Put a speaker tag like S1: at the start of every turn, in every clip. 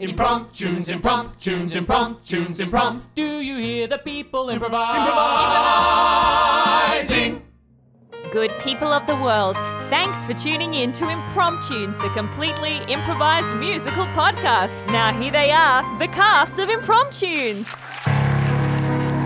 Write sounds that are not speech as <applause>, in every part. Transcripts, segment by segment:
S1: Impromptu tunes, impromptu tunes, impromptu tunes, impromptu. Do you hear the people improvise? Improvising.
S2: Good people of the world, thanks for tuning in to Impromptunes, the completely improvised musical podcast. Now here they are, the cast of Impromptunes.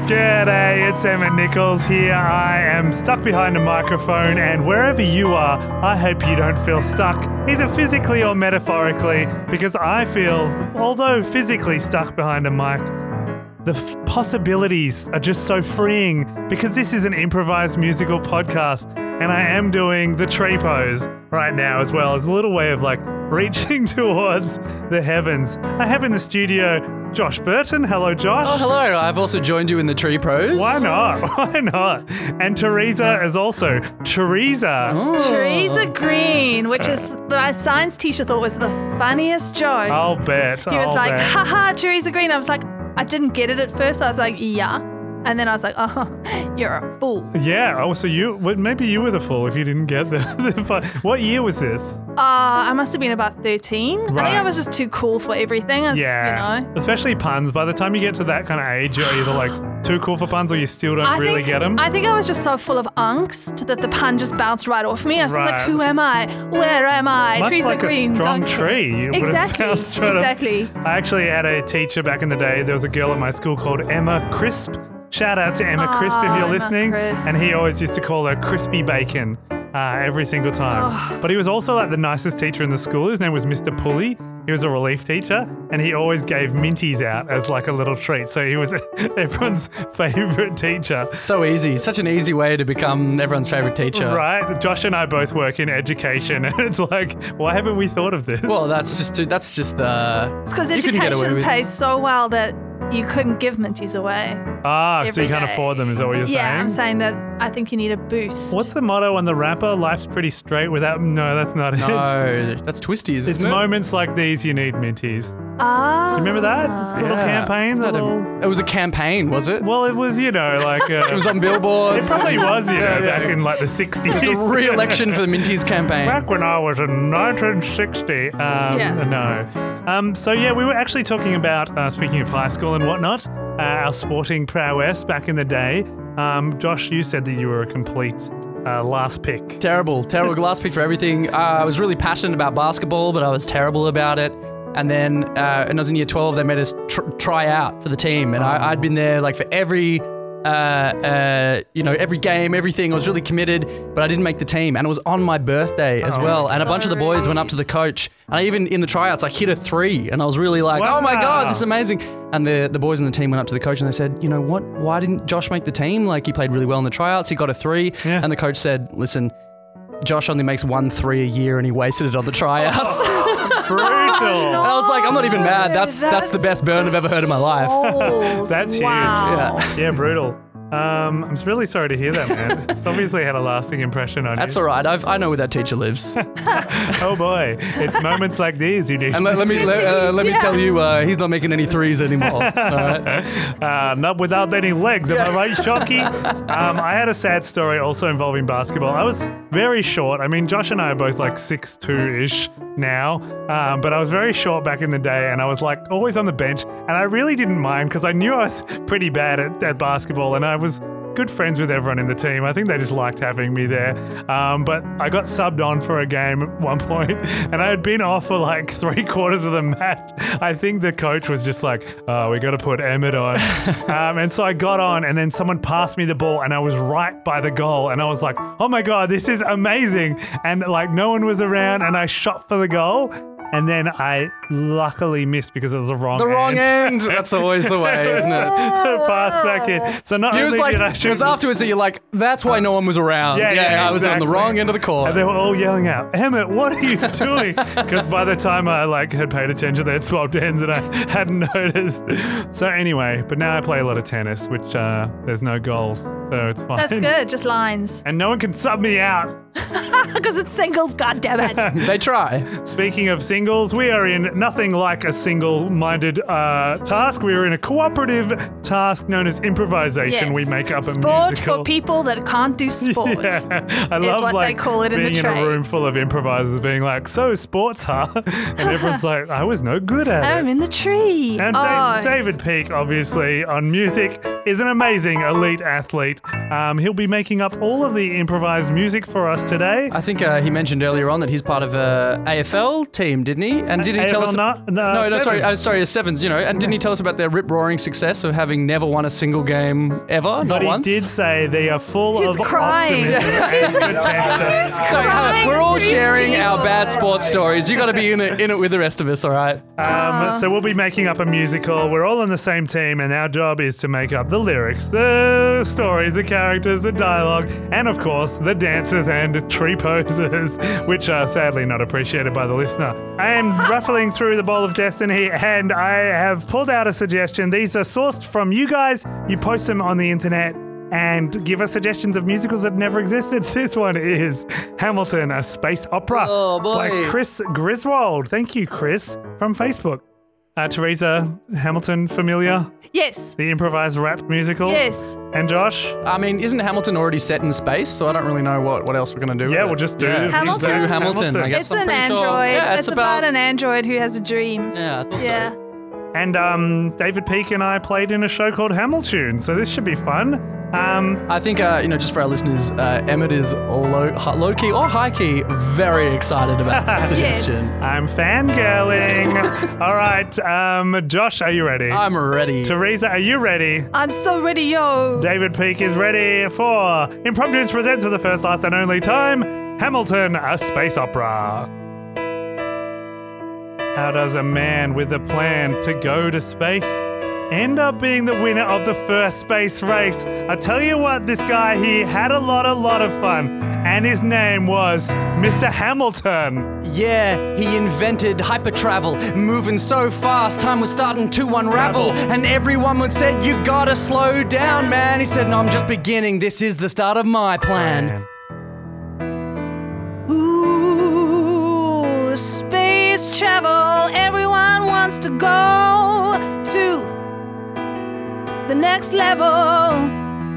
S3: G'day, it's Emmett Nichols here. I am stuck behind a microphone, and wherever you are, I hope you don't feel stuck, either physically or metaphorically, because I feel, although physically stuck behind a mic, the f- possibilities are just so freeing because this is an improvised musical podcast, and I am doing the tree pose right now as well as a little way of like reaching <laughs> towards the heavens. I have in the studio Josh Burton. Hello, Josh.
S4: Oh, hello. I've also joined you in the tree pose.
S3: Why not? <laughs> Why not? And Teresa is also Teresa. Oh.
S5: Teresa Green, which is my science teacher thought was the funniest joke.
S3: I'll bet.
S5: he was
S3: I'll
S5: like,
S3: bet.
S5: haha, Teresa Green. I was like, I didn't get it at first. I was like, yeah. And then I was like, oh, you're a fool.
S3: Yeah. Oh, so you? Well, maybe you were the fool if you didn't get the. <laughs> the fun- what year was this?
S5: Uh, I must have been about 13. I think I was just too cool for everything.
S3: Yeah.
S5: You know.
S3: Especially puns. By the time you get to that kind of age, you're either like too cool for puns or you still don't
S5: I
S3: really
S5: think,
S3: get them.
S5: I think I was just so full of angst that the pun just bounced right off me. I was just
S3: Right.
S5: like, who am I? Where am I?
S3: Much
S5: Teresa
S3: like
S5: Green.
S3: a strong
S5: don't
S3: tree. You would have
S5: Exactly. <laughs>
S3: off.
S5: Exactly.
S3: I actually had a teacher back in the day. There was a girl at my school called Emma Crisp. Shout out to Emma Crisp if you're
S5: Emma
S3: listening.
S5: Crisp.
S3: And he always used to call her Crispy Bacon uh, every single time.
S5: Oh.
S3: But he was also like the nicest teacher in the school. His name was Mr. Pulley. He was a relief teacher, and he always gave minties out as like a little treat. So he was <laughs> everyone's favorite teacher.
S4: So easy. Such an easy way to become everyone's favorite teacher.
S3: Right? Josh and I both work in education, <laughs> and it's like, why haven't we thought of this?
S4: Well, that's just that's just the.
S5: It's because
S4: You couldn't get away
S5: education
S4: with-
S5: pays so well that you couldn't give minties away.
S3: ah, so
S5: every
S3: you can't
S5: day.
S3: afford them, is that what you're
S5: yeah,
S3: saying?
S5: Yeah, I'm saying that I think you need a boost.
S3: What's the motto on the wrapper? Life's pretty straight without. No, that's not it.
S4: No, <laughs> that's twisties.
S3: It's
S4: isn't it?
S3: It's moments like these you need minties.
S5: Ah.
S3: You remember that? Little
S4: Yeah.
S3: campaign?
S4: A-
S3: Little...
S4: It was a campaign, was it?
S3: Well, it was, you know, like. Uh, <laughs>
S4: It was on billboards.
S3: It probably was, you know,
S4: Yeah, yeah.
S3: back in like the 60s.
S4: It was a re-election for the Minties campaign.
S3: Back when I was in 1960. Um,
S5: Yeah.
S3: No. Um, so, yeah, we were actually talking about, uh, speaking of high school and whatnot, uh, our sporting prowess back in the day. Um, Josh, you said that you were a complete uh, last pick.
S4: Terrible, terrible last pick for everything. Uh, I was really passionate about basketball, but I was terrible about it. And then, uh, when I was in year 12, they made us tr- try out for the team, and I- I'd been there like for every, uh, uh, you know, every game, everything. I was really committed, but I didn't make the team, and it was on my birthday as
S3: Oh,
S4: well. And a bunch of the boys went up to the coach, and I even in the tryouts, I hit a three, and I was really like, oh my god, this is amazing. And the the boys in the team went up to the coach and they said, you know what? Why didn't Josh make the team? Like he played really well in the tryouts, he got a three,
S3: Yeah.
S4: and the coach said, listen. Josh only makes one three a year and he wasted it on the tryouts. <laughs>
S3: Brutal. <laughs>
S4: And I was like, I'm not even mad. That's that's, the best burn I've ever heard in my life.
S5: Old.
S3: That's huge.
S5: wow.
S4: Yeah.
S3: Yeah, brutal. Um, I'm really sorry to hear that, man. it's obviously had a lasting impression on you.
S4: That's
S3: you.
S4: all right. I've, I know where that teacher lives. <laughs>
S3: Oh boy, it's moments like these you need.
S4: let, let me let, uh, let me
S5: Yeah.
S4: tell you, uh, he's not making any threes anymore. <laughs> All right.
S3: uh, not without any legs, am I right, Shocky? um, I had a sad story also involving basketball. I was very short. I mean, Josh and I are both like six two ish now, um, but I was very short back in the day, and I was like always on the bench, and I really didn't mind because I knew I was pretty bad at, at basketball, and I was good friends with everyone in the team. I think they just liked having me there. Um, but I got subbed on for a game at one point, <laughs> and I had been off for like three <laughs> quarters of the match. I think the coach was just like, "Oh, we got to put Emmett on," <laughs> um, and so I got on, and then someone passed me the ball, and I was right by the goal, and I was like, "Oh my god, this is amazing!" And like no one was around, and I shot for the goal. And then I luckily missed because it was the wrong
S4: The wrong
S3: end.
S4: end. <laughs> That's always the way, isn't it?
S3: the pass back in. So not
S4: It
S3: only
S4: was like
S3: did I
S4: it was afterwards that you're like, that's why no one was around. Yeah, yeah, yeah I was on the wrong end of the court.
S3: And they were all yelling out, Emmett, what are you <laughs> doing? Because by the time I like had paid attention, they had swapped ends and I <laughs> hadn't noticed. So anyway, but now I play a lot of tennis, which uh, there's no goals, so it's fine.
S5: That's good. Just lines.
S3: And no one can sub me out.
S5: Because it's singles, God damn it.
S4: They try.
S3: Speaking of singles, we are in nothing like a single minded uh, task. We are in a cooperative task known as improvisation. We make up a
S5: sport
S3: musical.
S5: for people that can't do <laughs> sport.
S3: Yeah, I love
S5: what they
S3: like
S5: call it in the
S3: being in a room full of improvisers, being like, "So sports, huh?" <laughs> and everyone's <laughs> like, "I was no good at it.
S5: I'm in the tree.
S3: And
S5: oh,
S3: Da- David Peake, obviously, on music, is an amazing elite athlete. Um, he'll be making up all of the improvised music for us today.
S4: I think uh, he mentioned earlier on that he's part of a AFL team, didn't he? And didn't he tell us?
S3: not- no,
S4: no, no, sorry,
S3: Sevens.
S4: uh, sorry, a sevens. You know, and didn't he tell us about their rip roaring success of having never won a single game ever, not
S3: But he
S4: once?
S3: did say they are full
S5: He's
S3: of
S5: crying.
S3: optimism and <laughs> potential.
S4: So, uh,
S5: crying
S4: we're all
S5: to his
S4: sharing our bad sports stories. You got to be in it, in it with the rest of us, all right?
S3: Um, so we'll be making up a musical. We're all on the same team, and our job is to make up the lyrics, the stories, the characters, the dialogue, and of course the dances and tree poses, <laughs> which are sadly not appreciated by the listener. I am ruffling through the bowl of destiny, and I have pulled out a suggestion. These are sourced from you guys. You post them on the internet. And give us suggestions of musicals that never existed. <laughs> This one is Hamilton, a space opera
S4: Oh,
S3: by Chris Griswold. Thank you, Chris, from Facebook. Uh, Teresa Hamilton, familiar?
S5: Yes.
S3: The improvised rap musical?
S5: Yes.
S3: And Josh?
S4: I mean, isn't Hamilton already set in space? So I don't really know what, what else we're going to do.
S3: Yeah,
S4: with
S3: we'll
S4: it.
S3: just do
S4: yeah.
S5: Hamilton.
S4: Just do Hamilton. I guess
S5: It's
S4: I'm
S5: an android.
S4: Sure. Yeah,
S5: it's, about, an android who has a dream.
S4: Yeah, I thought
S5: Yeah.
S4: so.
S3: And um, David Peake and I played in a show called Hamiltune, so this should be fun. Um,
S4: I think, uh, you know, just for our listeners, uh, Emmett is low, low key or high key very excited about the <laughs> suggestion.
S3: I'm fangirling. <laughs> All right, um, Josh, are you ready?
S4: I'm ready.
S3: Teresa, are you ready?
S5: I'm so ready, yo.
S3: David Peake is ready for Impromptunes presents for the first, last, and only time Hamilton, a space opera. How does a man with a plan to go to space end up being the winner of the first space race? I tell you what, this guy here had a lot, a lot of fun, and his name was Mr. Hamilton.
S4: Yeah, he invented hyper travel, moving so fast, time was starting to unravel.
S3: Ravel.
S4: And everyone would said, You gotta slow down, man. He said, No, I'm just beginning. This is the start of my plan.
S5: Ooh, space travel. The next level.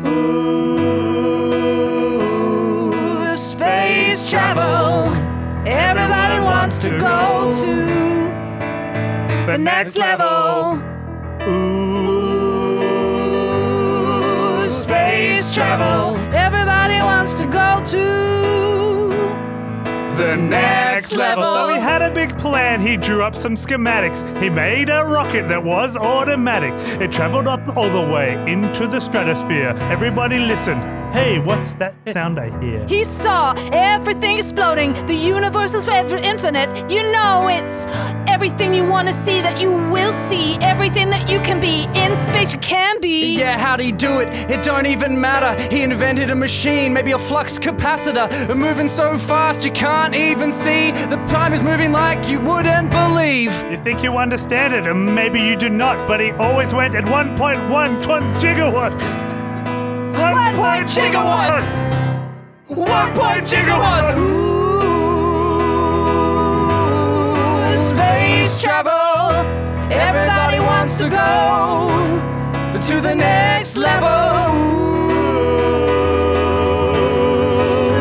S5: Ooh, space travel. Everybody wants to go to the next level. Ooh, space travel. Everybody wants to go to
S3: the next
S5: level.
S3: So he had a big plan. He drew up some schematics. He made a rocket that was automatic. It traveled up all the way into the stratosphere. Everybody listen. Hey, what's that sound I hear?
S5: He saw everything exploding. The universe is ever infinite. You know it's everything you want to see that you will see. Everything that you can be in space you can be.
S4: Yeah, how'd he do it? It don't even matter. He invented a machine, maybe a flux capacitor, moving so fast you can't even see. The time is moving like you wouldn't believe.
S3: You think you understand it, and maybe you do not, but he always went at 1.1 gigawatts. 1.1 gigawatts! 1.1 gigawatts!
S5: Ooh, space travel. Everybody wants to go
S4: To the next level.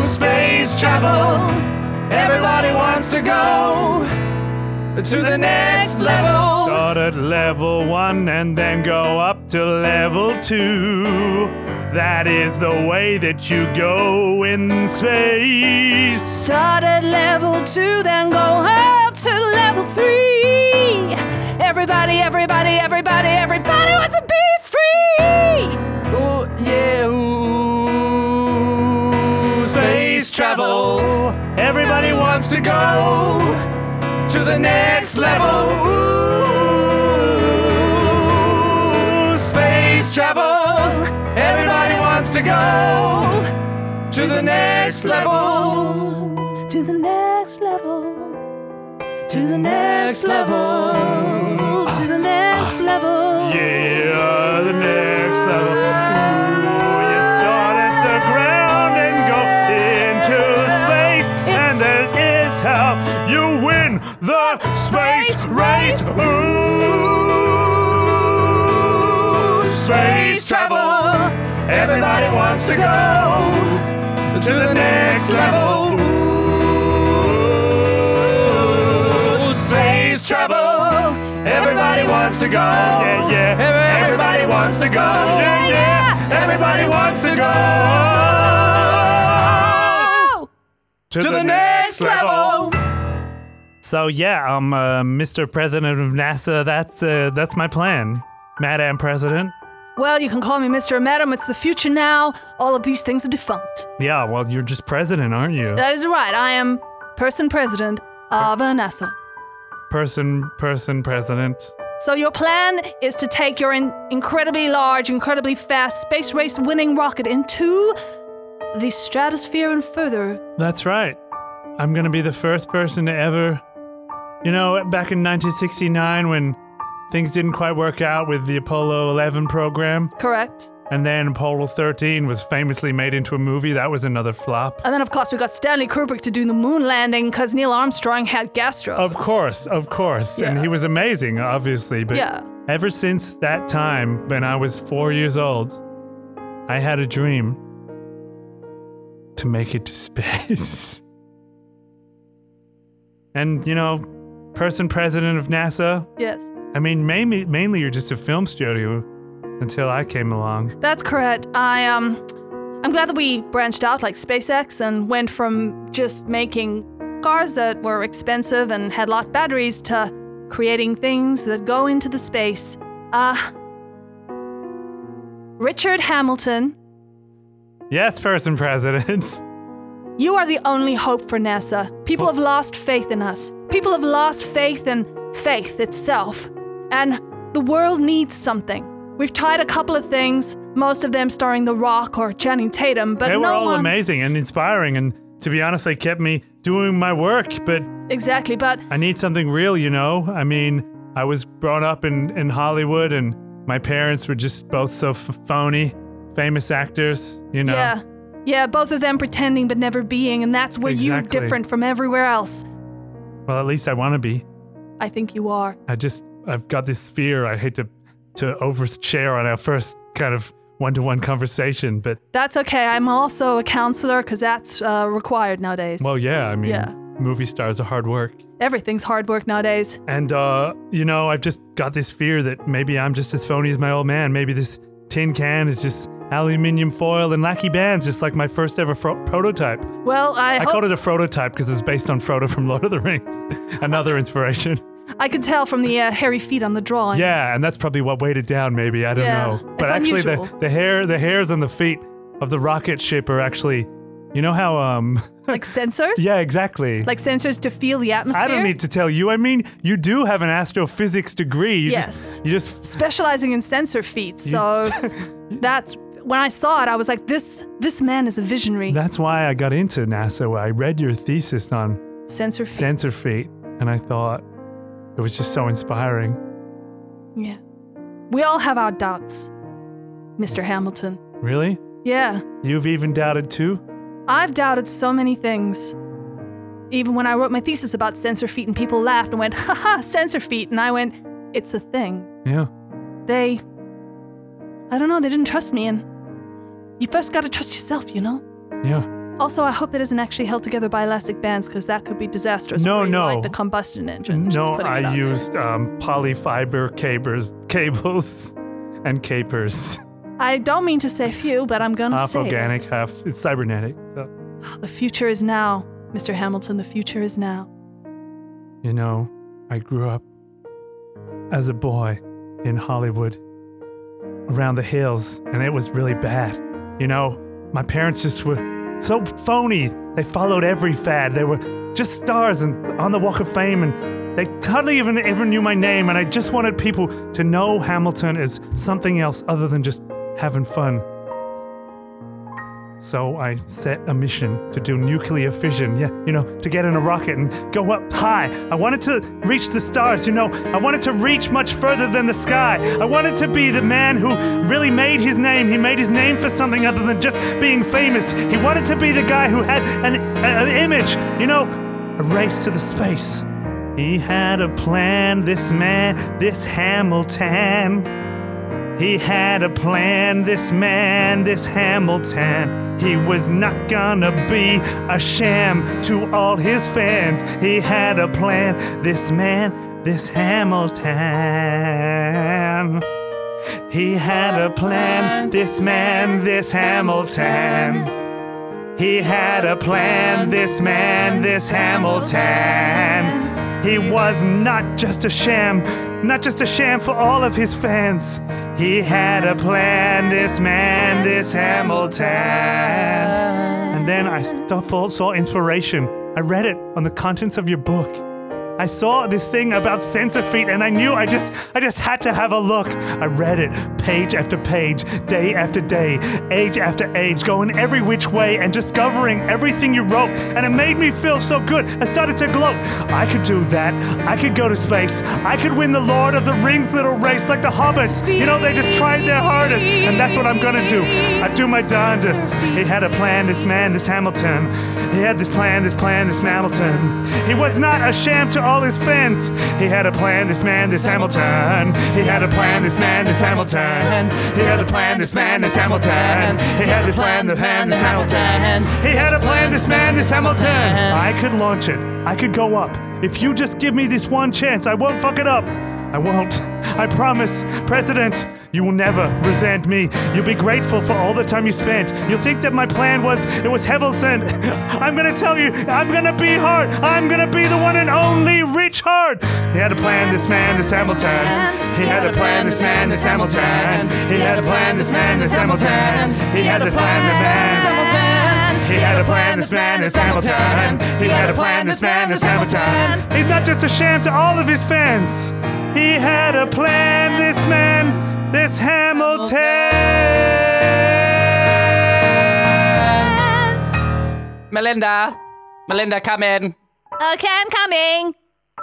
S5: Space travel.
S4: Everybody wants to go to the next level.
S3: Start at level one and then go up to level two. That is the way that you go in space.
S5: Start at level two, then go up to level three. Everybody, everybody, everybody, everybody wants to be free.
S4: Oh, yeah. Ooh, space travel.
S3: Everybody wants to go.
S4: to the next level. Ooh, space travel. Everybody wants to go to the next level.
S5: To the next level to the next level, to the next level.
S3: Yeah, the next level. You start at the ground and go into space, and that is how you win the space race. Ooh, space travel. Everybody wants to go to the next level. Space travel. Everybody wants to go. Yeah, yeah. Everybody wants to go. Yeah, yeah. Everybody wants to go
S5: Oh!
S3: to, the, next level. So yeah, um, uh, Mr. President of NASA, that's uh, that's my plan, Madam President.
S5: Well, you can call me Mr. or Madam. It's the future now. All of these things are defunct.
S3: Yeah, well, you're just president, aren't you?
S5: That is right. I am person president of NASA.
S3: Person, person, president.
S5: So your plan is to take your in- incredibly large, incredibly fast space race winning rocket into the stratosphere and further.
S3: That's right. I'm gonna be the first person to ever. You know, back in 1969 when things didn't quite work out with the Apollo 11 program,
S5: Correct.
S3: And then Apollo 13 was famously made into a movie. That was another flop.
S5: And then, of course, we got Stanley Kubrick to do the moon landing because Neil Armstrong had gastro.
S3: Of course, of course. And he was amazing, obviously. But
S5: Yeah.
S3: ever since that time, when I was four years old, I had a dream to make it to <laughs> space. and, you know, person president of NASA,
S5: yes.
S3: I mean, mainly, mainly you're just a film studio until I came along.
S5: That's correct. I um I'm glad that we branched out like SpaceX and went from just making cars that were expensive and had lot batteries to creating things that go into the space. Uh Richard Hamilton,
S3: Yes, person president. <laughs>
S5: you are the only hope for NASA. People have lost faith in us. People have lost faith in faith itself. And the world needs something. We've tried a couple of things, most of them starring The Rock or Channing Tatum, but
S3: they
S5: no
S3: were all
S5: one
S3: amazing and inspiring. And to be honest, they kept me doing my work. But
S5: Exactly, but
S3: I need something real, you know? I mean, I was brought up in, in Hollywood and my parents were just both so f- phony, famous actors, you know?
S5: yeah. Yeah, both of them pretending but never being, and that's where you're different from everywhere else.
S3: Well, at least I want to be.
S5: I think you are.
S3: I just, I've got this fear. I hate to, to overshare on our first kind of one to one conversation, but
S5: That's okay. I'm also a counselor because that's uh, required nowadays.
S3: well, yeah, I mean,
S5: Yeah.
S3: movie stars are hard work.
S5: Everything's hard work nowadays.
S3: And, uh, you know, I've just got this fear that maybe I'm just as phony as my old man. Maybe this tin can is just aluminium foil and lackey bands, just like my first ever fro- prototype.
S5: Well, I,
S3: I
S5: hope-
S3: called it a prototype because it's based on Frodo from Lord of the Rings. <laughs> Another inspiration.
S5: I could tell from the uh, hairy feet on the drawing.
S3: Yeah, and that's probably what weighed it down. Maybe I don't
S5: Yeah,
S3: know. But
S5: it's
S3: actually, the,
S5: unusual.
S3: the hair, the hairs on the feet of the rocket ship are actually, you know how um, <laughs>
S5: Like sensors?
S3: yeah, exactly.
S5: Like sensors to feel the atmosphere?
S3: I don't need to tell you. I mean, you do have an astrophysics degree. You
S5: Yes.
S3: Just, you just
S5: Specializing in sensor feet. So <laughs> that's when I saw it, I was like, this this man is a visionary.
S3: That's why I got into NASA. I read your thesis on
S5: sensor feet.
S3: sensor feet, and I thought it was just so inspiring.
S5: Yeah. We all have our doubts, Mr. Hamilton.
S3: Really?
S5: Yeah.
S3: You've even doubted too?
S5: I've doubted so many things. Even when I wrote my thesis about sensor feet and people laughed and went, haha, sensor feet. And I went, it's a thing.
S3: Yeah.
S5: They, I don't know, they didn't trust me. And you first gotta trust yourself, you know?
S3: Yeah.
S5: Also, I hope that isn't actually held together by elastic bands because that could be disastrous.
S3: No, no.
S5: Like the combustion engine.
S3: No, I used um, polyfiber cables, cables, <laughs> and capers.
S5: I don't mean to say few, but I'm gonna
S3: half
S5: say it.
S3: organic, half it's cybernetic. So,
S5: The future is now, Mr. Hamilton. The future is now.
S3: you know, I grew up as a boy in Hollywood, around the hills, and it was really bad. You know, my parents just were so phony. They followed every fad. They were just stars and on the Walk of Fame, and they hardly even ever knew my name. And I just wanted people to know Hamilton as something else other than just having fun. So I set a mission to do nuclear fission. Yeah, you know, to get in a rocket and go up high. I wanted to reach the stars, you know. I wanted to reach much further than the sky. I wanted to be the man who really made his name. He made his name for something other than just being famous. He wanted to be the guy who had an, an image, you know, a race to the space. He had a plan, this man, this Hamilton. He had a plan, this man, this Hamilton. He was not gonna be a sham to all his fans. He had a plan, this man, this Hamilton. He had a plan, this man, this Hamilton. He had a plan, this man, this Hamilton. He was not just a sham, not just a sham for all of his fans. He had a plan, this man, this Hamilton. And then I saw inspiration. I read it on the contents of your book. I saw this thing about sensor feet and I knew I just I just had to have a look. I read it page after page, day after day, age after age, going every which way and discovering everything you wrote and it made me feel so good. I started to gloat. I could do that. I could go to space. I could win the Lord of the Rings little race like the hobbits. You know, they just tried their hardest and that's what I'm gonna do. I do my darndest. He had a plan, this man, this Hamilton. He had this plan, this plan, this Hamilton. He was not a sham to all his fans. He had a plan, this man, this Hamilton. He had a plan, this man, this Hamilton. He had a plan, this man, this Hamilton. He had a plan, this man, this Hamilton. He had a plan, this man, this Hamilton. I could launch it. I could go up. If you just give me this one chance, I won't fuck it up. I won't. I promise, President, you will never resent me. You'll be grateful for all the time you spent. You'll think that my plan was it was Hevelson. <laughs> I'm gonna tell you, I'm gonna be hard. I'm gonna be the one and only Rich Hard. He had a plan, this man, this Hamilton. He had a plan, this man, this Hamilton. He had a plan, this man, this Hamilton. He had a plan, this man, this Hamilton. He had a plan, this man, this Hamilton. He had a plan, this man, this Hamilton. He's not just a sham to all of his fans. He had a plan, this man, this Hamilton.
S4: Melinda, Melinda, come in.
S5: Okay, I'm coming.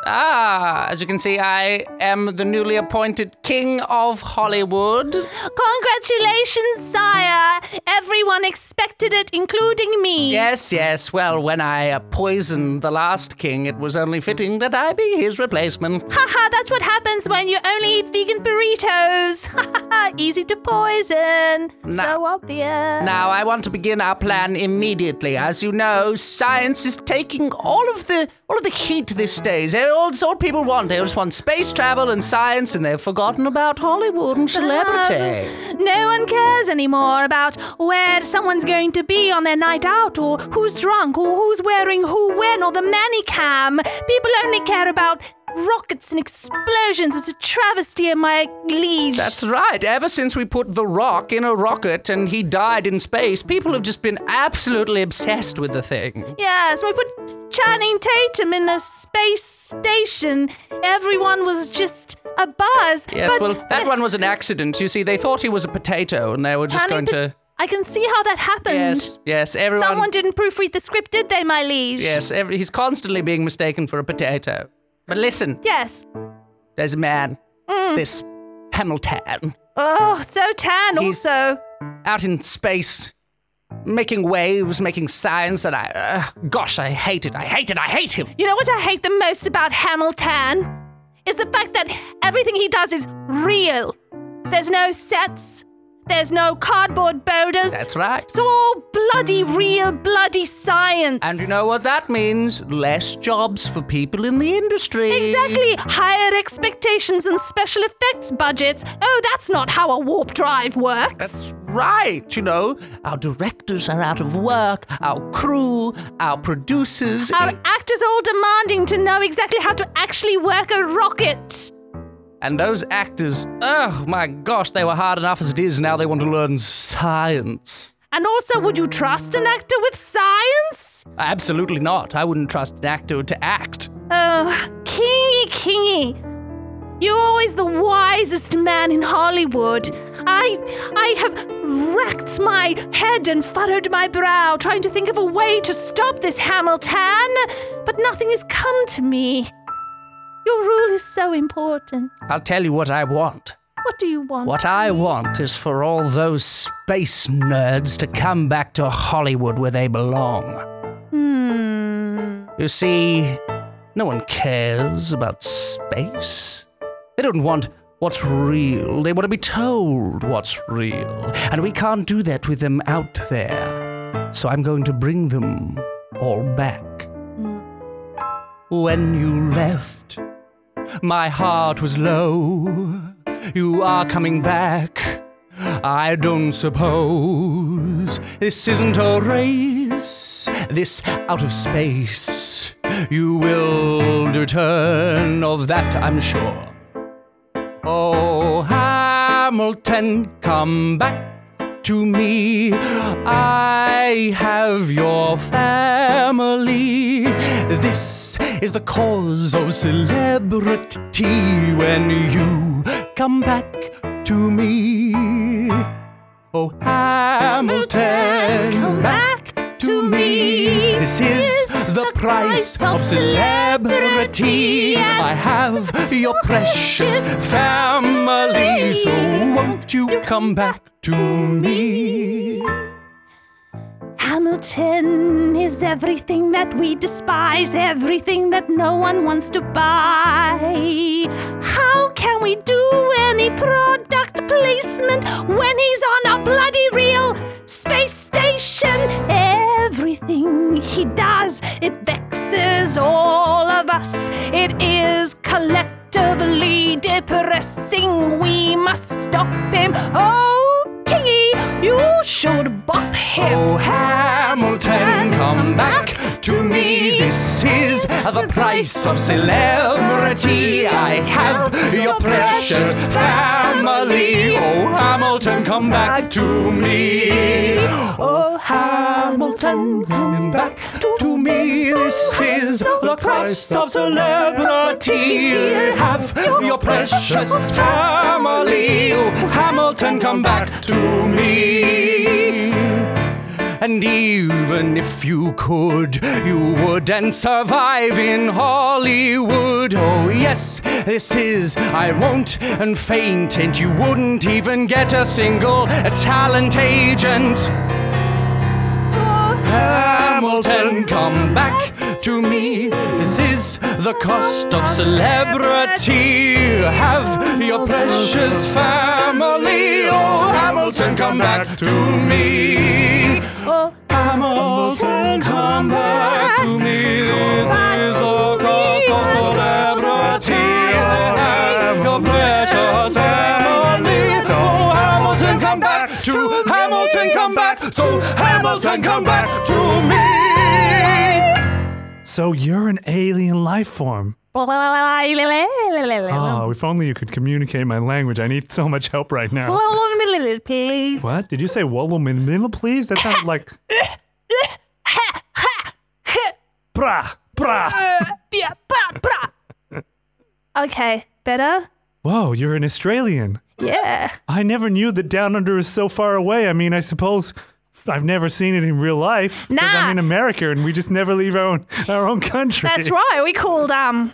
S4: Ah, as you can see, I am the newly appointed King of Hollywood.
S5: Congratulations, sire. Everyone expected it, including me.
S4: Yes, yes. Well, when I uh, poisoned the last king, it was only fitting that I be his replacement. <laughs>
S5: Haha, that's what happens when you only eat vegan burritos. <laughs> Haha, easy to poison. so obvious.
S4: Now, I want to begin our plan immediately. As you know, science is taking all of the all of the heat these days. Eh, All, it's all people want. They just want space travel and science, and they've forgotten about Hollywood and celebrity.
S5: No one cares anymore about where someone's going to be on their night out, or who's drunk, or who's wearing who when, or the manicam. People only care about rockets and explosions. It's a travesty, in my liege.
S4: That's right. Ever since we put The Rock in a rocket and he died in space, people have just been absolutely obsessed with the thing.
S5: Yes, we put Channing Tatum in a space station. Everyone was just a buzz.
S4: Yes,
S5: but
S4: well, that one was an accident. You see, they thought he was a potato and they were just
S5: Channing
S4: going to.
S5: I can see how that happened.
S4: Yes, yes, everyone.
S5: Someone didn't proofread the script, did they, my liege?
S4: Yes, every, he's constantly being mistaken for a potato. But listen,
S5: Yes.
S4: there's a man,
S5: Mm.
S4: this Hamilton,
S5: Oh, so tan
S4: He's-
S5: also.
S4: out in space, making waves, making science, and I. Uh, gosh, I hate it. I hate it. I hate him.
S5: You know what I hate the most about Hamilton? Is the fact that everything he does is real. There's no sets, there's no cardboard boulders.
S4: That's right.
S5: It's all bloody real, bloody science.
S4: And you know what that means? Less jobs for people in the industry.
S5: Exactly. Higher expectations and special effects budgets. Oh, that's not how a warp drive works.
S4: That's right. You know, our directors are out of work, our crew, our producers.
S5: Our actors are all demanding to know exactly how to actually work a rocket.
S4: and those actors, oh my gosh, they were hard enough as it is. Now they want to learn science.
S5: And also, would you trust an actor with science?
S4: Absolutely not. I wouldn't trust an actor to act.
S5: Oh, Kingy, Kingy. You're always the wisest man in Hollywood. I I have racked my head and furrowed my brow trying to think of a way to stop this Hamilton, but nothing has come to me. Your rule is so important.
S4: I'll tell you what I want.
S5: What do you want?
S4: What I want is for all those space nerds to come back to Hollywood where they belong.
S5: Hmm.
S4: You see, No one cares about space. They don't want what's real. They want to be told what's real. And we can't do that with them out there. So I'm going to bring them all back. When you left, my heart was low. You are coming back. I don't suppose this isn't a race, this out of space. You will return, of that I'm sure. Oh, Hamilton, come back to me. I have your family. This is the cause of celebrity when you come back to me. Oh, Hamilton,
S5: come back to me.
S4: This is the price of celebrity. I have your precious family, so won't you come back to me?
S5: Hamilton is everything that we despise, everything that no one wants to buy. How can we do any product placement when he's on a bloody real space station? Everything he does, it vexes all of us. It is collectively depressing. We must stop him. Oh, Kingy, you should bop him.
S4: Oh, Hamilton, come back to me. This is the price of celebrity. I have your precious family. Oh, Hamilton, come back to me. Oh, Hamilton, come back to me. This is the price of celebrity. I have your precious family. Oh, Hamilton, come back to me. And even if you could, you wouldn't survive in Hollywood. Oh, yes, this is I won't and faint, and you wouldn't even get a single a talent agent. Hamilton, come back to me. This is the cost of celebrity. Have your precious family. Oh, Hamilton, come back to me. Oh, Hamilton, come back to me. This is the cost of celebrity. Have your precious family. So Hamilton, come back to Hamilton, come back. So Hamilton, come back to me.
S3: So you're an alien life form. Oh, if only you could communicate my language. I need so much help right now.
S5: Please.
S3: What? Did you say middle, please? That sounds like brah, brah.
S5: Yeah, blah, blah. Okay, better?
S3: Whoa, you're an Australian.
S5: Yeah.
S3: I never knew that Down Under is so far away. I mean, I suppose I've never seen it in real life because
S5: Nah.
S3: I'm in America and we just never leave our own our own country.
S5: That's right. We called um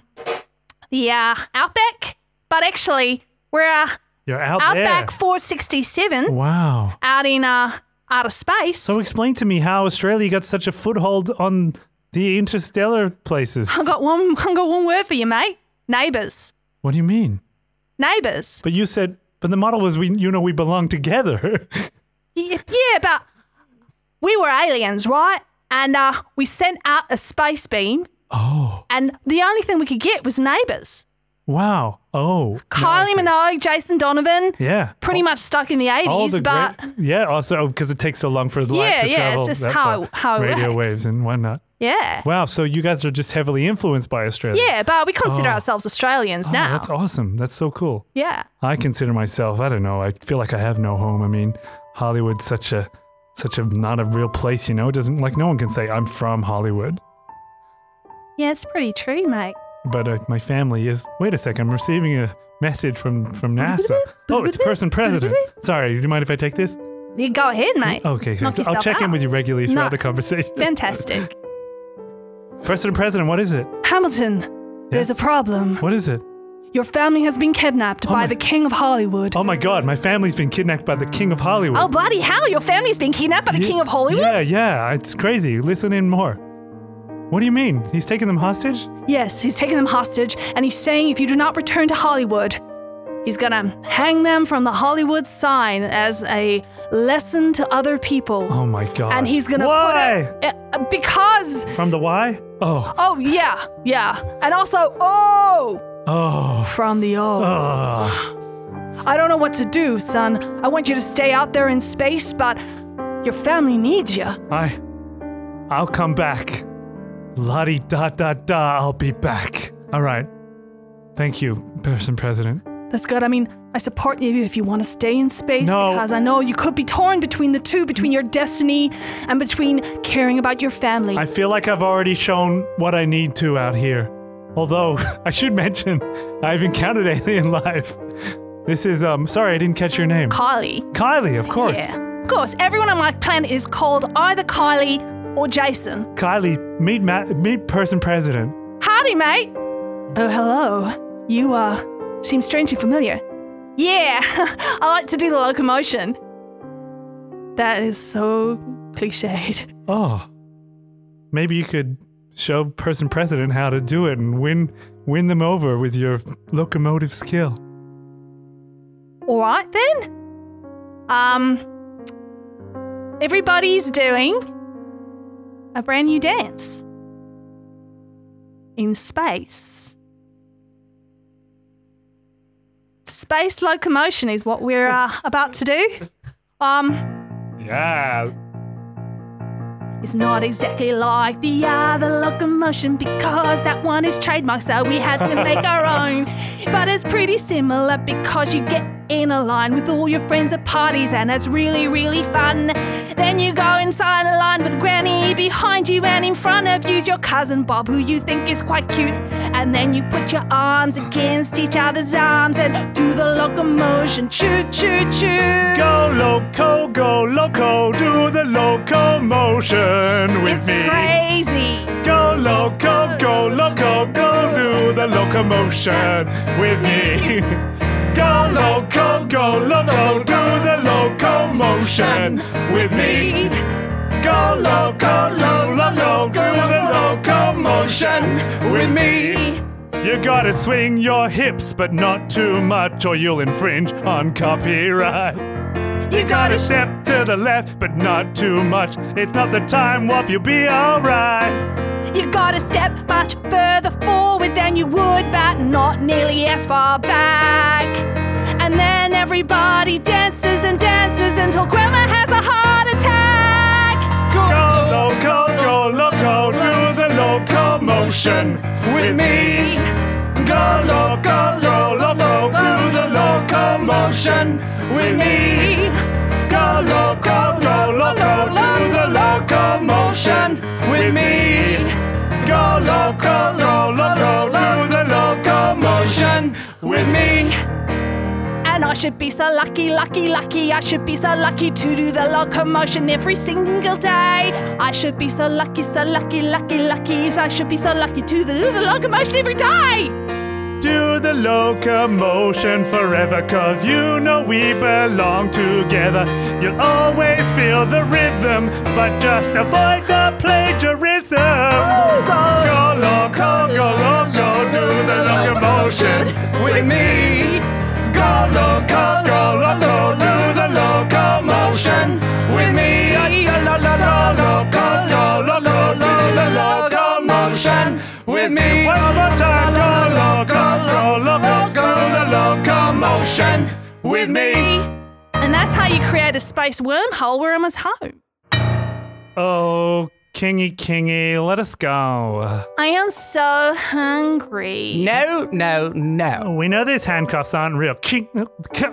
S5: the uh, Outback, but actually we're uh,
S3: You're out
S5: Outback
S3: there.
S5: 467
S3: Wow.
S5: out in uh outer space.
S3: So explain to me how Australia got such a foothold on the interstellar places.
S5: I got one. I got one word for you, mate. Neighbors.
S3: What do you mean?
S5: Neighbors.
S3: But you said, but the model was we, you know, we belong together. <laughs>
S5: Yeah, yeah, but we were aliens, right? And uh, we sent out a space beam,
S3: oh,
S5: and the only thing we could get was neighbors.
S3: wow. Oh,
S5: Kylie
S3: see.
S5: Minogue, Jason Donovan.
S3: Yeah.
S5: Pretty much stuck in the
S3: All
S5: 80s,
S3: the
S5: but
S3: great, yeah, also because it takes so long for the light
S5: Yeah,
S3: to
S5: yeah,
S3: travel.
S5: it's just how-
S3: far.
S5: how it
S3: radio
S5: works.
S3: waves and whatnot.
S5: yeah.
S3: Wow, so you guys are just heavily influenced by Australia.
S5: Yeah, but we consider
S3: Oh.
S5: ourselves Australians
S3: Oh,
S5: now.
S3: that's awesome. That's so cool.
S5: Yeah.
S3: I consider myself. I don't know. I feel like I have no home. I mean, Hollywood's such a such a not a real place. You know, it doesn't like no one can say I'm from Hollywood.
S5: Yeah, it's pretty true, mate.
S3: But uh, my family is. Wait a second. I'm receiving a message from from NASA. Oh, it's person president. Sorry. Do you mind if I take this?
S5: You go ahead, mate.
S3: Okay.
S5: Knock
S3: thanks. I'll
S5: yourself
S3: check in
S5: out.
S3: with you regularly throughout
S5: No.
S3: the conversation. <laughs>
S5: Fantastic.
S3: President, president, what is it?
S5: Hamilton, there's a problem.
S3: What is it?
S5: Your family has been kidnapped
S3: Oh
S5: by
S3: my-
S5: the King of Hollywood.
S3: Oh my God, my family's been kidnapped by the King of Hollywood.
S5: Oh, bloody hell, your family's been kidnapped by the King of Hollywood?
S3: Yeah, yeah, it's crazy. Listen in more. What do you mean? He's taking them hostage?
S5: Yes, he's taking them hostage, and he's saying if you do not return to Hollywood, he's gonna hang them from the Hollywood sign as a lesson to other people.
S3: Oh my god.
S5: and he's gonna
S3: Why?
S5: put because
S3: From the why? Oh.
S5: oh yeah yeah and also oh
S3: Oh.
S5: from the oh
S3: Oh.
S5: I don't know what to do son I want you to stay out there in space but your family needs you
S3: I. I'll come back. La di da da da, I'll be back. All right. Thank you, person president.
S5: that's good I mean I support you if you want to stay in space
S3: No.
S5: because I know you could be torn between the two between your destiny and between caring about your family
S3: I feel like I've already shown what I need to out here. Although, <laughs> I should mention, I've encountered <laughs> alien life. This is, um, sorry, I didn't catch your name.
S5: Kylie
S3: Kylie, of course.
S5: yeah of course everyone on my planet is called either Kylie or Jason
S3: Kylie, meet Ma- meet person president.
S5: Howdy, mate. Oh, hello. You, uh, seem strangely familiar. Yeah, <laughs> I like to do the locomotion. That is so cliched.
S3: Oh. Maybe you could show person president how to do it and win win them over with your locomotive skill.
S5: All right, then. Um, everybody's doing a brand new dance in space. Space locomotion is what we're uh, about to do. Um,
S3: Yeah.
S5: It's not exactly like the other locomotion because that one is trademarked, so we had to make our <laughs> own. But it's pretty similar because you get in a line with all your friends at parties and it's really, really fun. Then you go inside a line with Granny behind you and in front of you's your cousin Bob, who you think is quite cute. And then you put your arms against each other's arms and do the locomotion. Choo, choo, choo.
S3: Go loco, go loco, do the locomotion with
S5: it's
S3: me.
S5: crazy.
S3: Go loco, go loco, go do the locomotion with me. <laughs> Go loco, go loco, do the locomotion with me. Go loco, lo loco, do the locomotion with me. You gotta swing your hips, but not too much, or you'll infringe on copyright. You gotta step to the left, but not too much. It's not the time warp, you'll be alright.
S5: You gotta step much further forward than you would, but not nearly as far back. And then everybody dances and dances until Grandma has a heart attack.
S3: Go loco, go loco, do the locomotion with me. Go loco, go loco, do the locomotion with me. Go loco, go loco, do the locomotion with me. Go loco, go loco, do the locomotion with me.
S5: And I should be so lucky, lucky, lucky. I should be so lucky to do the locomotion every single day. I should be so lucky, so lucky, lucky, lucky. I should be so lucky to do the locomotion every day.
S3: Do the locomotion forever, cause you know we belong together. You'll always feel the rhythm, but just avoid the plagiarism.
S5: go.
S3: go loco, go loco, do the locomotion with me. Go loco, go loco, do the locomotion with me. Go loco, go loco, do the locomotion with me. One more time, go loco, go loco, do the locomotion with me.
S5: And that's how you create a space wormhole where I'm Emma's home.
S3: Oh, Kingy Kingy, let us go.
S5: I am so hungry.
S4: No, no, no.
S3: We know these handcuffs aren't real.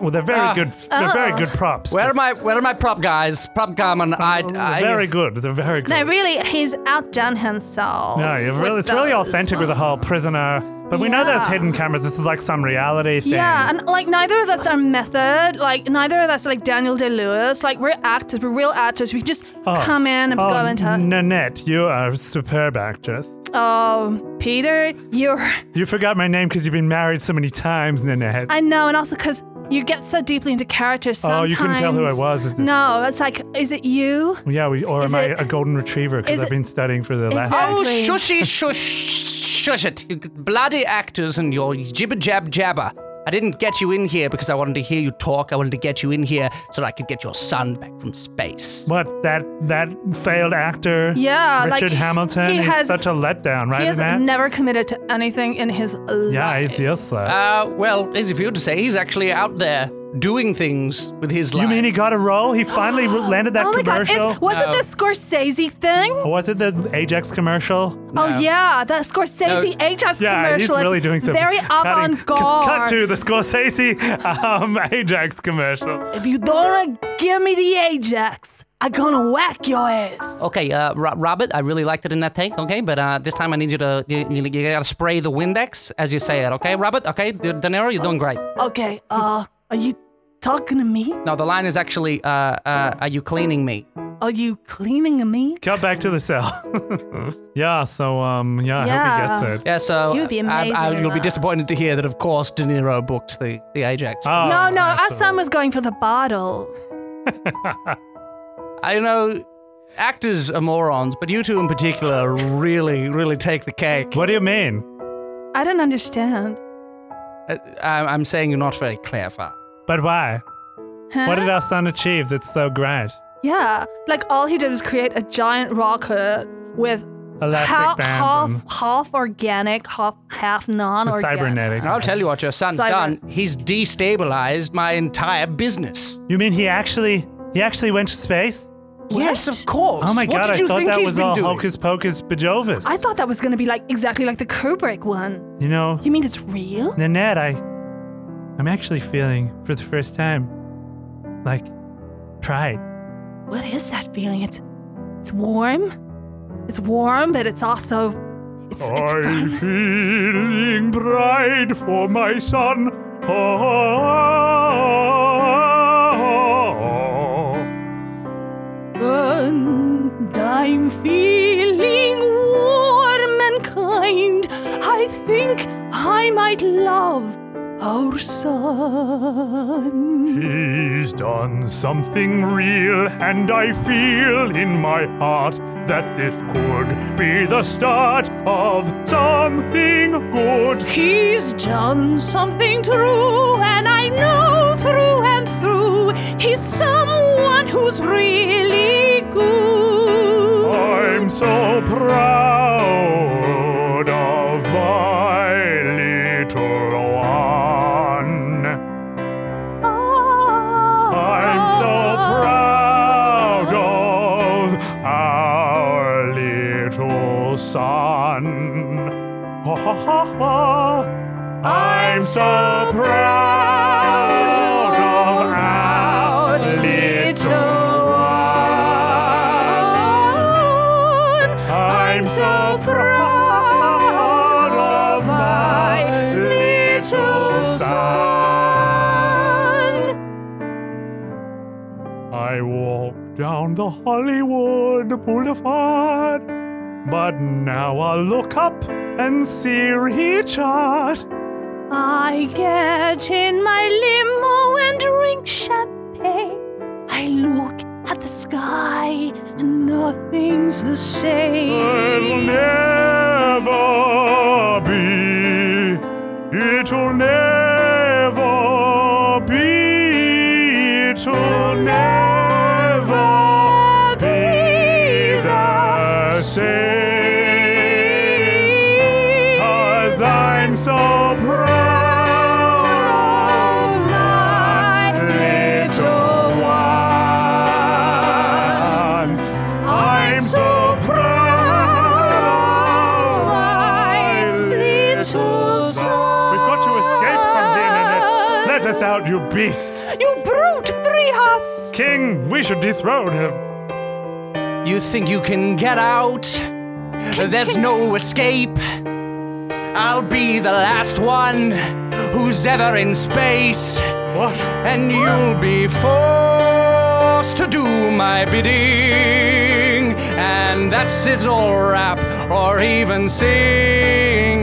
S3: Well, they're very
S4: Ah.
S3: good. They're very good props.
S4: Where are my Where are my prop guys? Prop gammon. I,
S3: They're
S4: I
S3: very good. They're very good.
S5: No, really, he's outdone himself.
S3: No, you're really, it's really
S5: those
S3: authentic with the whole
S5: ones.
S3: prisoner. But we know there's hidden cameras. This is like some reality thing.
S5: Yeah, and like neither of us are method. Like neither of us are like Daniel Day Lewis. Like we're actors, we're real actors. We can just
S3: Oh.
S5: come in and
S3: oh,
S5: go into.
S3: Nanette, you are a superb actress.
S5: Oh, Peter, you're.
S3: You forgot my name because you've been married so many times, Nanette.
S5: I know, and also because you get so deeply into characters
S3: Oh, you couldn't tell who I was.
S5: No, it's like, is it you?
S3: Yeah, we, or
S5: Is
S3: am I
S5: it-
S3: a golden retriever? Because I've been studying for the last.
S4: Oh, shushy, shush, shush it. You bloody actors and your jibber jab jabber. I didn't get you in here because I wanted to hear you talk. I wanted to get you in here so that I could get your son back from space.
S3: What that that failed actor?
S5: Yeah, like,
S3: Richard Hamilton.
S5: he has-
S3: such a letdown, right?
S5: he has
S3: Matt?
S5: never committed to anything in his life.
S3: yeah, he feels that.
S4: Uh, well, easy for you to say. He's actually out there doing things with his life.
S3: you mean he got a role? He finally <gasps> landed that
S5: oh my god,
S3: commercial.
S5: is, was
S4: No.
S5: it the Scorsese thing?
S3: Was it the Ajax commercial?
S5: Oh yeah, the Scorsese Ajax
S3: Yeah,
S5: commercial.
S3: he's really
S5: it's
S3: doing some
S5: very avant-garde.
S3: Cut to the Scorsese um, Ajax commercial.
S5: If you don't give me the Ajax, I'm gonna whack your ass.
S4: Okay, uh, Ro- Robert, I really liked it in that take, okay? But uh, this time I need you to, you, you, you gotta spray the Windex as you say it, okay? Robert, okay? De, De Niro, you're doing great.
S5: Okay, uh, are you talking to me?
S4: No, the line is actually, uh, uh, are you cleaning me?
S5: Are you cleaning me?
S3: Cut back to the cell. <laughs> yeah, so um, yeah, I
S5: Yeah.
S3: hope he gets it.
S4: Yeah, so
S5: He would be
S4: I-
S5: amazing
S4: I-
S5: in
S4: you'll be
S5: that.
S4: disappointed to hear that, of course, De Niro booked the, the Ajax.
S3: Oh,
S5: no, no, our son was going for the bottle. <laughs>
S4: I know actors are morons, but you two in particular really, really take the cake.
S3: What do you mean?
S5: I don't understand.
S4: Uh, I- I'm saying you're not very clever.
S3: But why?
S5: Huh?
S3: What did our son achieve that's so great?
S5: Yeah, like all he did was create a giant rocket with
S3: Elastic
S5: half,
S3: bands
S5: half, half organic, half, half non-organic.
S3: cybernetic.
S4: I'll tell you what your son's
S5: Cyber-
S4: done. He's destabilized my entire business.
S3: You mean he actually he actually went to space?
S4: Yes, of course.
S3: Oh my
S4: what
S3: god,
S4: did
S3: I
S4: you
S3: thought
S4: think
S3: that
S4: he's
S3: was
S4: been
S3: all
S4: doing?
S3: hocus pocus bajovis.
S5: I thought that was gonna be like exactly like the Kubrick one.
S3: you know,
S5: You mean it's real?
S3: Nanette, I I'm actually feeling for the first time like pride.
S5: What is that feeling? It's it's warm. It's warm, but it's also it's, it's
S3: I'm <laughs> feeling pride for my son. Oh.
S5: And I'm feeling warm and kind. I think I might love our son.
S3: He's done something real, and I feel in my heart that this could be the start of something good.
S5: He's done something true, and I know through and through he's someone who's really good.
S3: I'm so proud son. Ha ha ha ha. I'm so proud of our little
S5: one.
S3: I'm so proud of my little son. I walk down the Hollywood Boulevard, but now I look up and see Richard.
S5: I get in my limo and drink champagne. I look at the sky and nothing's the same.
S3: It'll never be. It'll never be. It'll never you beast.
S5: You brute, free us!
S3: King, we should dethrone him.
S4: You think you can get out? There's no escape. I'll be the last one who's ever in space,
S3: What?
S4: and you'll be forced to do my bidding. And that's it, all rap or even singing.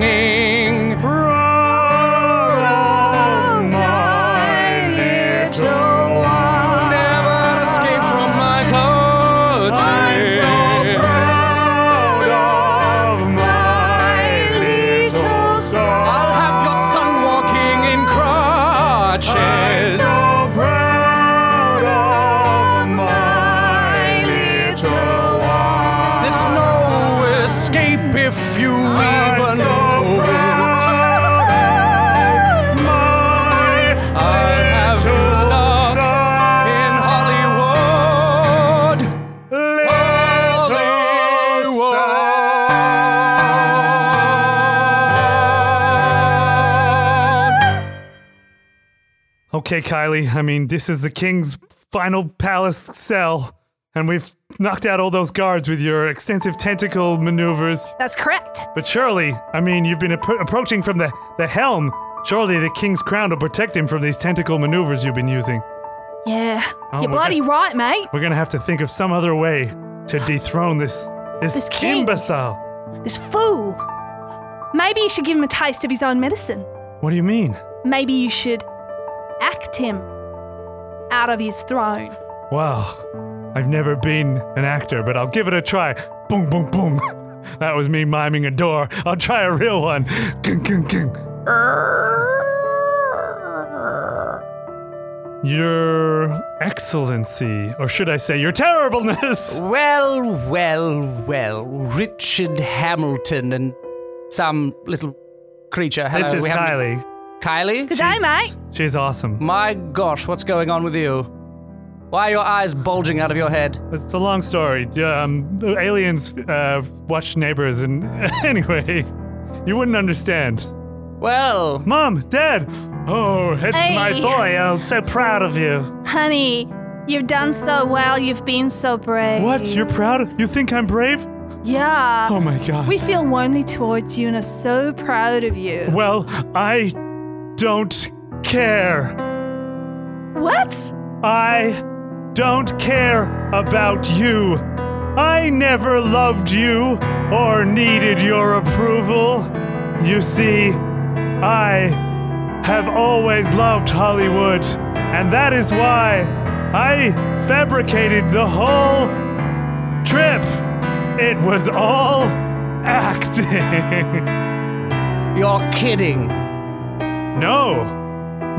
S3: Okay, Kylie. I mean, this is the king's final palace cell, and we've knocked out all those guards with your extensive tentacle maneuvers.
S5: That's correct.
S3: But surely, I mean, you've been appro- approaching from the, the helm. Surely the king's crown will protect him from these tentacle maneuvers you've been using.
S5: Yeah,
S3: Oh,
S5: you're
S3: we're
S5: bloody
S3: gonna-
S5: right, mate.
S3: We're gonna have to think of some other way to dethrone this this,
S5: This king.
S3: imbecile.
S5: This fool. Maybe you should give him a taste of his own medicine.
S3: What do you mean?
S5: Maybe you should act him out of his throne.
S3: Wow, I've never been an actor, but I'll give it a try. Boom, boom, boom. <laughs> That was me miming a door. I'll try a real one. Gung, gung, gung. Your Excellency, or should I say, Your Terribleness! <laughs>
S4: Well, well, well. Richard Hamilton and some little creature. Hello,
S3: This is
S4: we haven't-
S3: Kylie.
S4: Kylie?
S5: Good day, mate.
S3: She's awesome.
S4: My gosh, what's going on with you? Why are your eyes bulging out of your head?
S3: It's a long story. Um, the aliens uh, watched neighbors, and <laughs> anyway, you wouldn't understand.
S4: Well,
S3: Mom, Dad. Oh, it's my
S5: Hey.
S3: boy. I'm so proud of you.
S5: Honey, you've done so well. You've been so brave.
S3: What? You're proud? You think I'm brave?
S5: Yeah.
S3: Oh my God.
S5: We feel warmly towards you and are so proud of you.
S3: well, I don't care.
S5: What?
S3: I don't care about you. I never loved you or needed your approval. You see, I have always loved Hollywood, and that is why I fabricated the whole trip. It was all acting.
S4: you're kidding.
S3: No.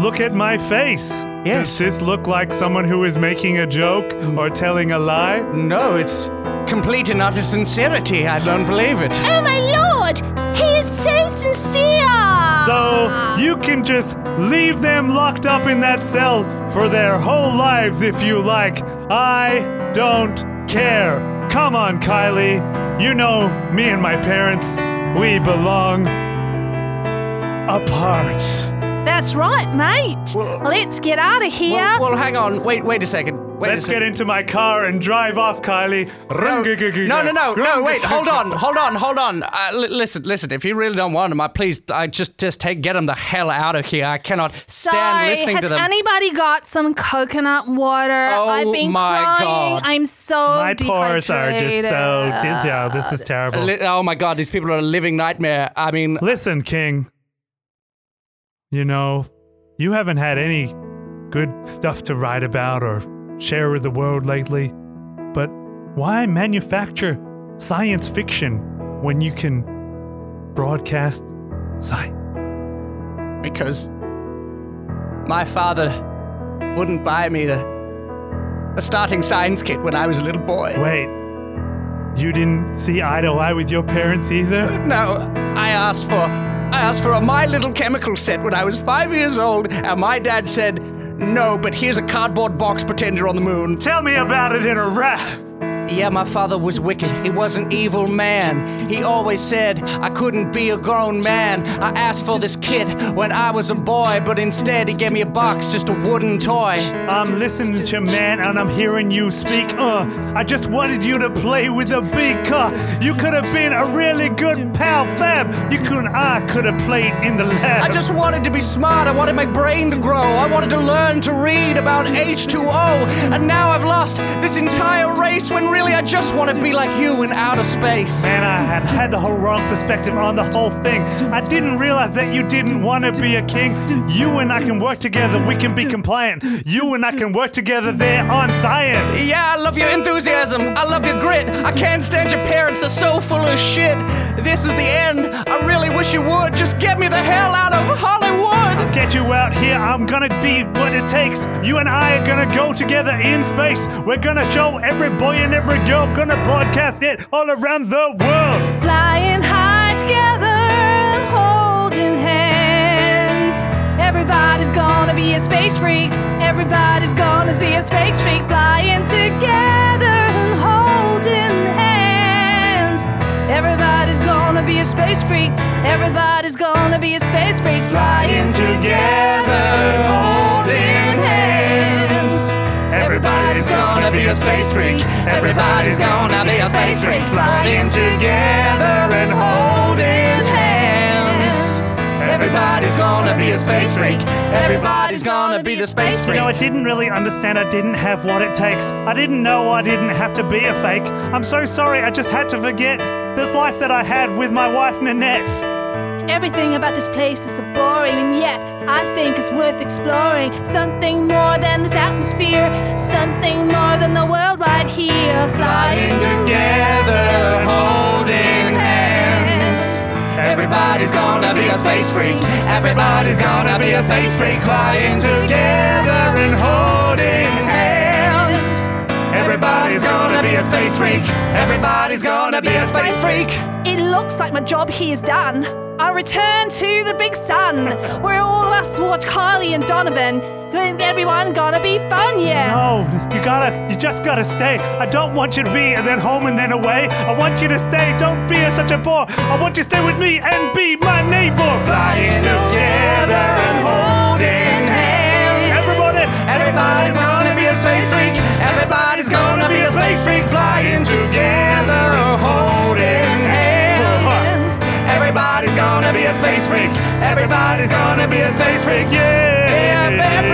S3: Look at my face.
S4: Yes.
S3: Does this look like someone who is making a joke mm. or telling a lie?
S4: No, it's complete and utter sincerity. I don't believe it.
S5: Oh my lord! He is so sincere!
S3: So you can just leave them locked up in that cell for their whole lives if you like. I don't care. Come on, Kylie. You know, me and my parents, we belong apart.
S5: That's right, mate.
S4: Well-
S5: Let's get out of here.
S4: Well, well, hang on. Wait, wait a second. Wait
S3: Let's
S4: a
S3: get
S4: second.
S3: into my car and drive off, Kylie.
S4: No, no, no, no, wait, hold on, hold on, hold on. Uh, li- listen, listen, if you really don't want them, I please, I just, just take, get them the hell out of here. I cannot stand
S5: Sorry,
S4: listening
S5: has
S4: to them.
S5: Has anybody got some coconut water?
S4: Oh
S5: I've been
S4: my
S5: crying.
S4: God.
S5: I'm so
S3: My pores are just so dizzy. Oh, this is terrible.
S4: Li- oh my god, these people are a living nightmare. I mean,
S3: Listen, King. You know, you haven't had any good stuff to write about or share with the world lately. But why manufacture science fiction when you can broadcast science?
S4: because my father wouldn't buy me the, a starting science kit when I was a little boy.
S3: Wait, you didn't see eye to eye with your parents either?
S4: No, I asked for asked for a My Little Chemical set when I was five years old, and my dad said, "No, but here's a cardboard box. Pretend you're on the moon."
S3: Tell me about it in a rap.
S4: Yeah, my father was wicked. He was an evil man. He always said I couldn't be a grown man. I asked for this kit when I was a boy, but instead he gave me a box, just a wooden toy.
S3: I'm listening to you, man, and I'm hearing you speak. Uh, I just wanted you to play with a big car. You could have been a really good pal, Fab. You could, I could have played in the lab.
S4: I just wanted to be smart. I wanted my brain to grow. I wanted to learn to read about H2O. And now I've lost this entire race when really I just want to be like you in outer space.
S3: Man, I had had the whole wrong perspective on the whole thing. I didn't realize that you didn't want to be a king. You and I can work together. We can be compliant. You and I can work together there on science.
S4: Yeah, I love your enthusiasm. I love your grit. I can't stand your parents. They're so full of shit. This is the end. I really wish you would. Just get me the hell out of Hollywood.
S3: Get you out here. I'm gonna be what it takes. You and I are gonna go together in space. We're gonna show every boy and every girl. Gonna broadcast it all around the world.
S5: Flying high together and holding hands. Everybody's gonna be a space freak. Everybody's gonna be a space freak. Flying together and holding hands. Everybody's gonna be a space freak. Everybody's gonna be a space freak. Flying together, holding
S4: be a space freak. Everybody's gonna be a space freak. Flying together and holding hands. Everybody's gonna be a space freak. Everybody's gonna be the space freak.
S3: You know, I didn't really understand. I didn't have what it takes. I didn't know I didn't have to be a fake. I'm so sorry. I just had to forget the life that I had with my wife, Nanette.
S2: Everything about this place is so boring, and yet I think it's worth exploring. Something more than this atmosphere, something more than the world right here. Flying
S4: together, holding hands. Everybody's gonna be a space freak. Everybody's gonna be a space freak. Flying together and holding hands. Everybody's gonna be a space freak. Everybody's gonna be a space freak.
S2: It looks like my job here is done. I return to the big sun, where all of us watch Carly and Donovan. And everyone gonna be fun, yeah.
S3: No, you gotta, you just gotta stay. I don't want you to be and then home and then away. I want you to stay. Don't be such a bore. I want you to stay with me and be my neighbor.
S4: Flying together and holding hands.
S3: Everybody,
S4: Everybody's gonna Everybody's gonna be a space freak. Flying together, holding hands. Everybody's gonna be a space freak. Everybody's gonna be a space freak.
S3: yeah.
S4: Yeah,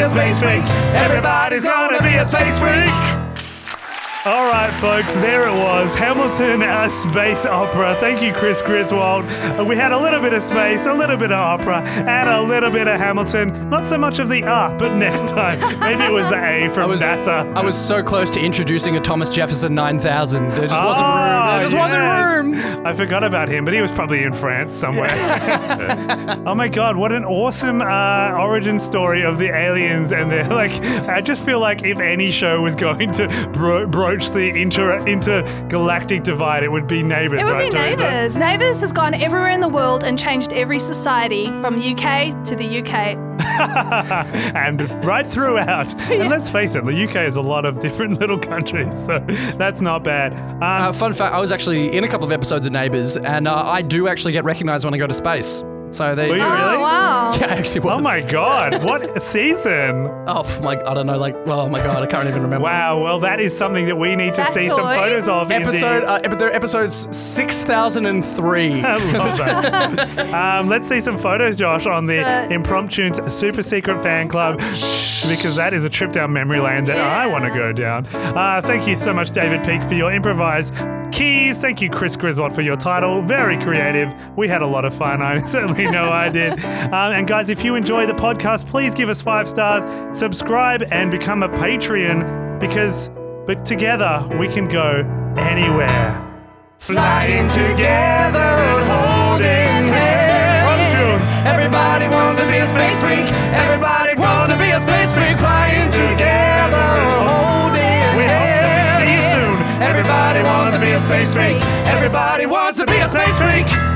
S4: a space freak. Everybody's gonna be a space freak.
S3: All right, folks, there it was. Hamilton, a space opera. Thank you, Chris Griswold. Uh, We had a little bit of space, a little bit of opera, and a little bit of Hamilton. Not so much of the R, but next time. Maybe it was the A from
S4: was,
S3: NASA.
S4: I was so close to introducing a Thomas Jefferson 9000. There just wasn't room.
S3: Ah,
S4: There just wasn't room.
S3: I forgot about him, but he was probably in France somewhere. <laughs> oh my god, what an awesome uh, origin story of the aliens and they're <laughs> like I just feel like if any show was going to bro- broach the inter- intergalactic divide, it would be Neighbours.
S5: It would
S3: right,
S5: be
S3: Teresa?
S5: Neighbours. Neighbours has gone everywhere in the world and changed every society from UK to the UK. <laughs>
S3: and right throughout. <laughs> And let's face it, the UK is a lot of different little countries, so that's not bad. Um,
S4: Uh, fun fact: I was actually in a couple of episodes of Neighbours, and uh, I do actually get recognised when I go to space. So they.
S3: Were you
S5: Oh,
S3: really?
S5: wow. <laughs>
S4: Yeah, I actually was.
S3: Oh my god, what season!
S4: Oh my! I don't know. Like, oh my god, I can't even remember.
S3: Wow, well, that is something that we need to see some
S5: Factoids?
S3: photos of. in the-
S4: Episode. Uh, ep- they're episodes six thousand and three. <laughs>
S3: I love that. <laughs> um, let's see some photos, Josh, on the
S5: So-
S3: Impromptunes super secret fan club, because that is a trip down memory lane that I want to go down. Uh, thank you so much, David Peak, for your improvised keys. Thank you, Chris Griswold, for your title. Very creative. We had a lot of fun. I <laughs> certainly know I did. Um, and guys, if you enjoy the podcast, please give us five stars, subscribe, and become a Patreon, because but together we can go anywhere.
S4: Flying together and holding hands. Everybody wants to be a space freak. Everybody wants to be a space freak. Flying together, wants to be a space freak. Everybody wants to be a space freak.